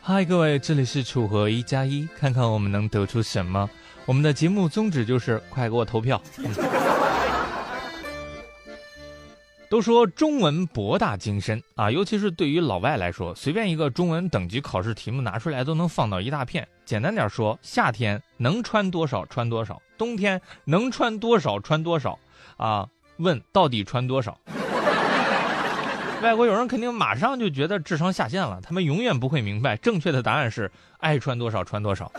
嗨，各位，这里是楚河一加一，看看我们能得出什么。我们的节目宗旨就是快给我投票。都说中文博大精深啊，尤其是对于老外来说，随便一个中文等级考试题目拿出来都能放到一大片。简单点说，夏天能穿多少穿多少，冬天能穿多少穿多少，啊，问到底穿多少？外国友人肯定马上就觉得智商下线了，他们永远不会明白正确的答案是爱穿多少穿多少。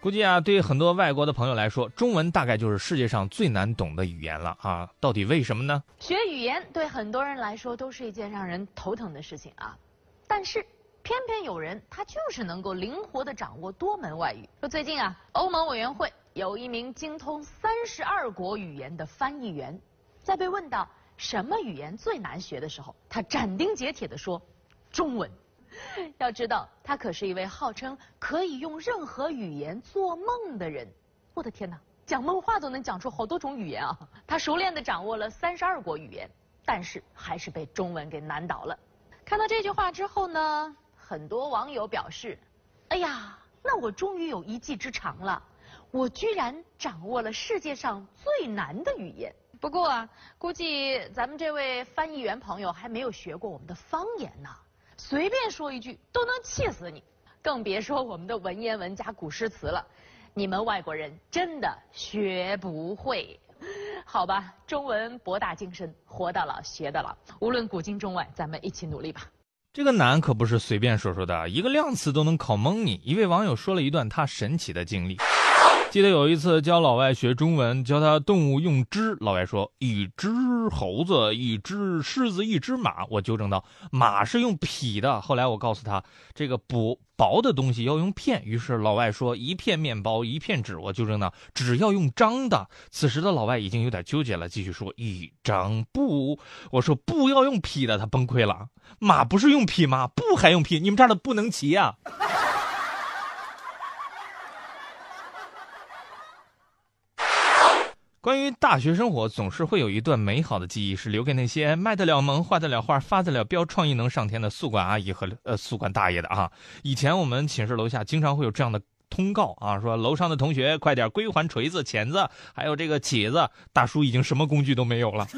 估计啊，对于很多外国的朋友来说，中文大概就是世界上最难懂的语言了啊！到底为什么呢？学语言对很多人来说都是一件让人头疼的事情啊，但是偏偏有人他就是能够灵活的掌握多门外语。说最近啊，欧盟委员会有一名精通三十二国语言的翻译员，在被问到什么语言最难学的时候，他斩钉截铁地说：“中文。”要知道，他可是一位号称可以用任何语言做梦的人。我的天哪，讲梦话都能讲出好多种语言啊！他熟练地掌握了三十二国语言，但是还是被中文给难倒了。看到这句话之后呢，很多网友表示：“哎呀，那我终于有一技之长了，我居然掌握了世界上最难的语言。”不过啊，估计咱们这位翻译员朋友还没有学过我们的方言呢。随便说一句都能气死你，更别说我们的文言文加古诗词了。你们外国人真的学不会，好吧？中文博大精深，活到老学到老。无论古今中外，咱们一起努力吧。这个难可不是随便说说的，一个量词都能考蒙你。一位网友说了一段他神奇的经历。记得有一次教老外学中文，教他动物用只，老外说一只猴子，一只狮子，一只马。我纠正道，马是用匹的。后来我告诉他，这个薄薄的东西要用片。于是老外说一片面包，一片纸。我纠正道，纸要用张的。此时的老外已经有点纠结了，继续说一张布。我说布要用匹的，他崩溃了。马不是用匹吗？布还用匹？你们这儿的不能骑呀？关于大学生活，总是会有一段美好的记忆，是留给那些卖得了萌、画得了画、发得了飙、创意能上天的宿管阿姨和呃宿管大爷的啊。以前我们寝室楼下经常会有这样的通告啊，说楼上的同学快点归还锤子、钳子，还有这个起子。大叔已经什么工具都没有了。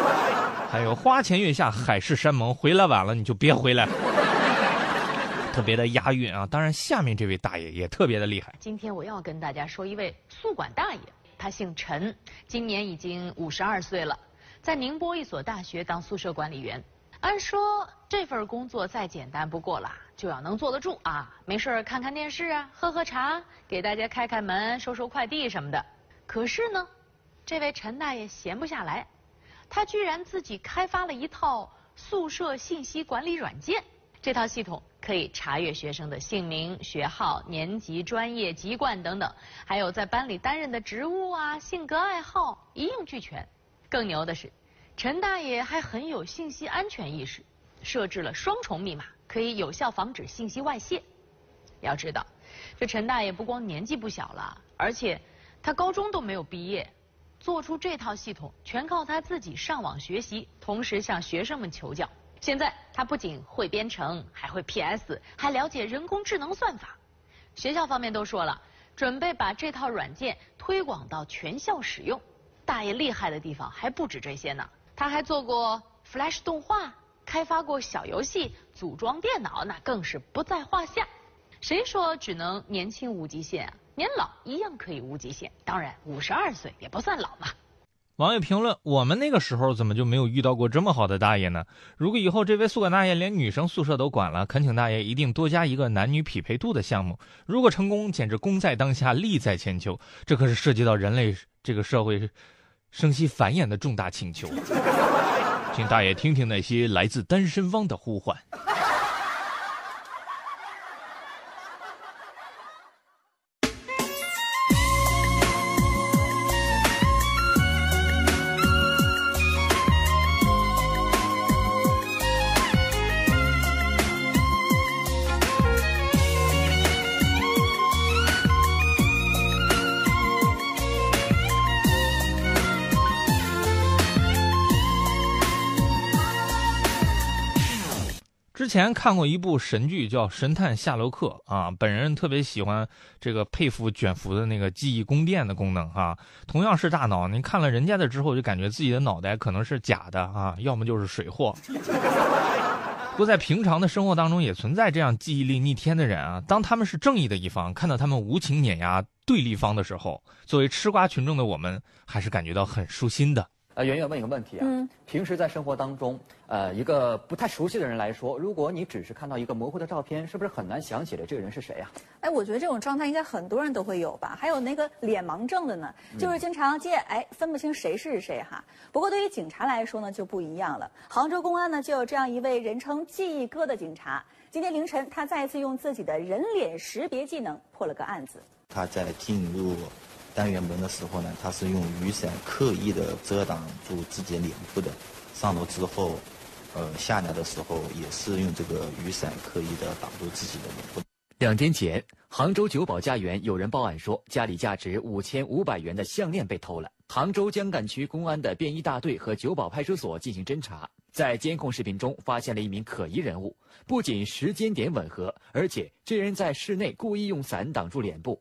还有花前月下海誓山盟，回来晚了你就别回来了。特别的押韵啊！当然，下面这位大爷也特别的厉害。今天我要跟大家说一位宿管大爷。他姓陈，今年已经五十二岁了，在宁波一所大学当宿舍管理员。按说这份工作再简单不过了，就要能坐得住啊，没事看看电视啊，喝喝茶，给大家开开门、收收快递什么的。可是呢，这位陈大爷闲不下来，他居然自己开发了一套宿舍信息管理软件。这套系统可以查阅学生的姓名、学号、年级、专业、籍贯等等，还有在班里担任的职务啊、性格爱好，一应俱全。更牛的是，陈大爷还很有信息安全意识，设置了双重密码，可以有效防止信息外泄。要知道，这陈大爷不光年纪不小了，而且他高中都没有毕业，做出这套系统全靠他自己上网学习，同时向学生们求教。现在他不仅会编程，还会 PS，还了解人工智能算法。学校方面都说了，准备把这套软件推广到全校使用。大爷厉害的地方还不止这些呢，他还做过 Flash 动画，开发过小游戏，组装电脑那更是不在话下。谁说只能年轻无极限啊？年老一样可以无极限。当然，五十二岁也不算老嘛。网友评论：我们那个时候怎么就没有遇到过这么好的大爷呢？如果以后这位宿管大爷连女生宿舍都管了，恳请大爷一定多加一个男女匹配度的项目。如果成功，简直功在当下，利在千秋。这可是涉及到人类这个社会生息繁衍的重大请求。请大爷听听那些来自单身汪的呼唤。之前看过一部神剧叫《神探夏洛克》啊，本人特别喜欢这个佩服卷福的那个记忆宫殿的功能哈。同样是大脑，您看了人家的之后，就感觉自己的脑袋可能是假的啊，要么就是水货。不过在平常的生活当中，也存在这样记忆力逆天的人啊。当他们是正义的一方，看到他们无情碾压对立方的时候，作为吃瓜群众的我们，还是感觉到很舒心的。呃，圆圆问一个问题啊，嗯，平时在生活当中，呃，一个不太熟悉的人来说，如果你只是看到一个模糊的照片，是不是很难想起来这个人是谁呀？哎，我觉得这种状态应该很多人都会有吧。还有那个脸盲症的呢，就是经常见哎分不清谁是谁哈。不过对于警察来说呢就不一样了。杭州公安呢就有这样一位人称“记忆哥”的警察，今天凌晨他再次用自己的人脸识别技能破了个案子。他在进入。单元门的时候呢，他是用雨伞刻意的遮挡住自己脸部的。上楼之后，呃，下来的时候也是用这个雨伞刻意的挡住自己的脸部。两天前，杭州九堡家园有人报案说，家里价值五千五百元的项链被偷了。杭州江干区公安的便衣大队和九堡派出所进行侦查，在监控视频中发现了一名可疑人物，不仅时间点吻合，而且这人在室内故意用伞挡住脸部。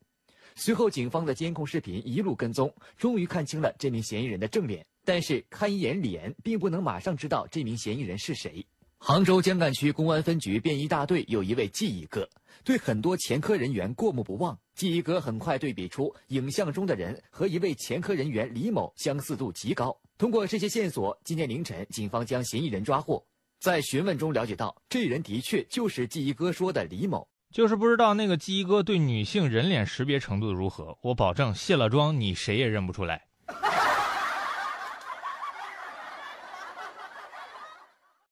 随后，警方的监控视频一路跟踪，终于看清了这名嫌疑人的正脸。但是，看一眼脸，并不能马上知道这名嫌疑人是谁。杭州江干区公安分局便衣大队有一位记忆哥，对很多前科人员过目不忘。记忆哥很快对比出影像中的人和一位前科人员李某相似度极高。通过这些线索，今天凌晨，警方将嫌疑人抓获。在询问中了解到，这人的确就是记忆哥说的李某。就是不知道那个鸡哥对女性人脸识别程度如何，我保证卸了妆你谁也认不出来。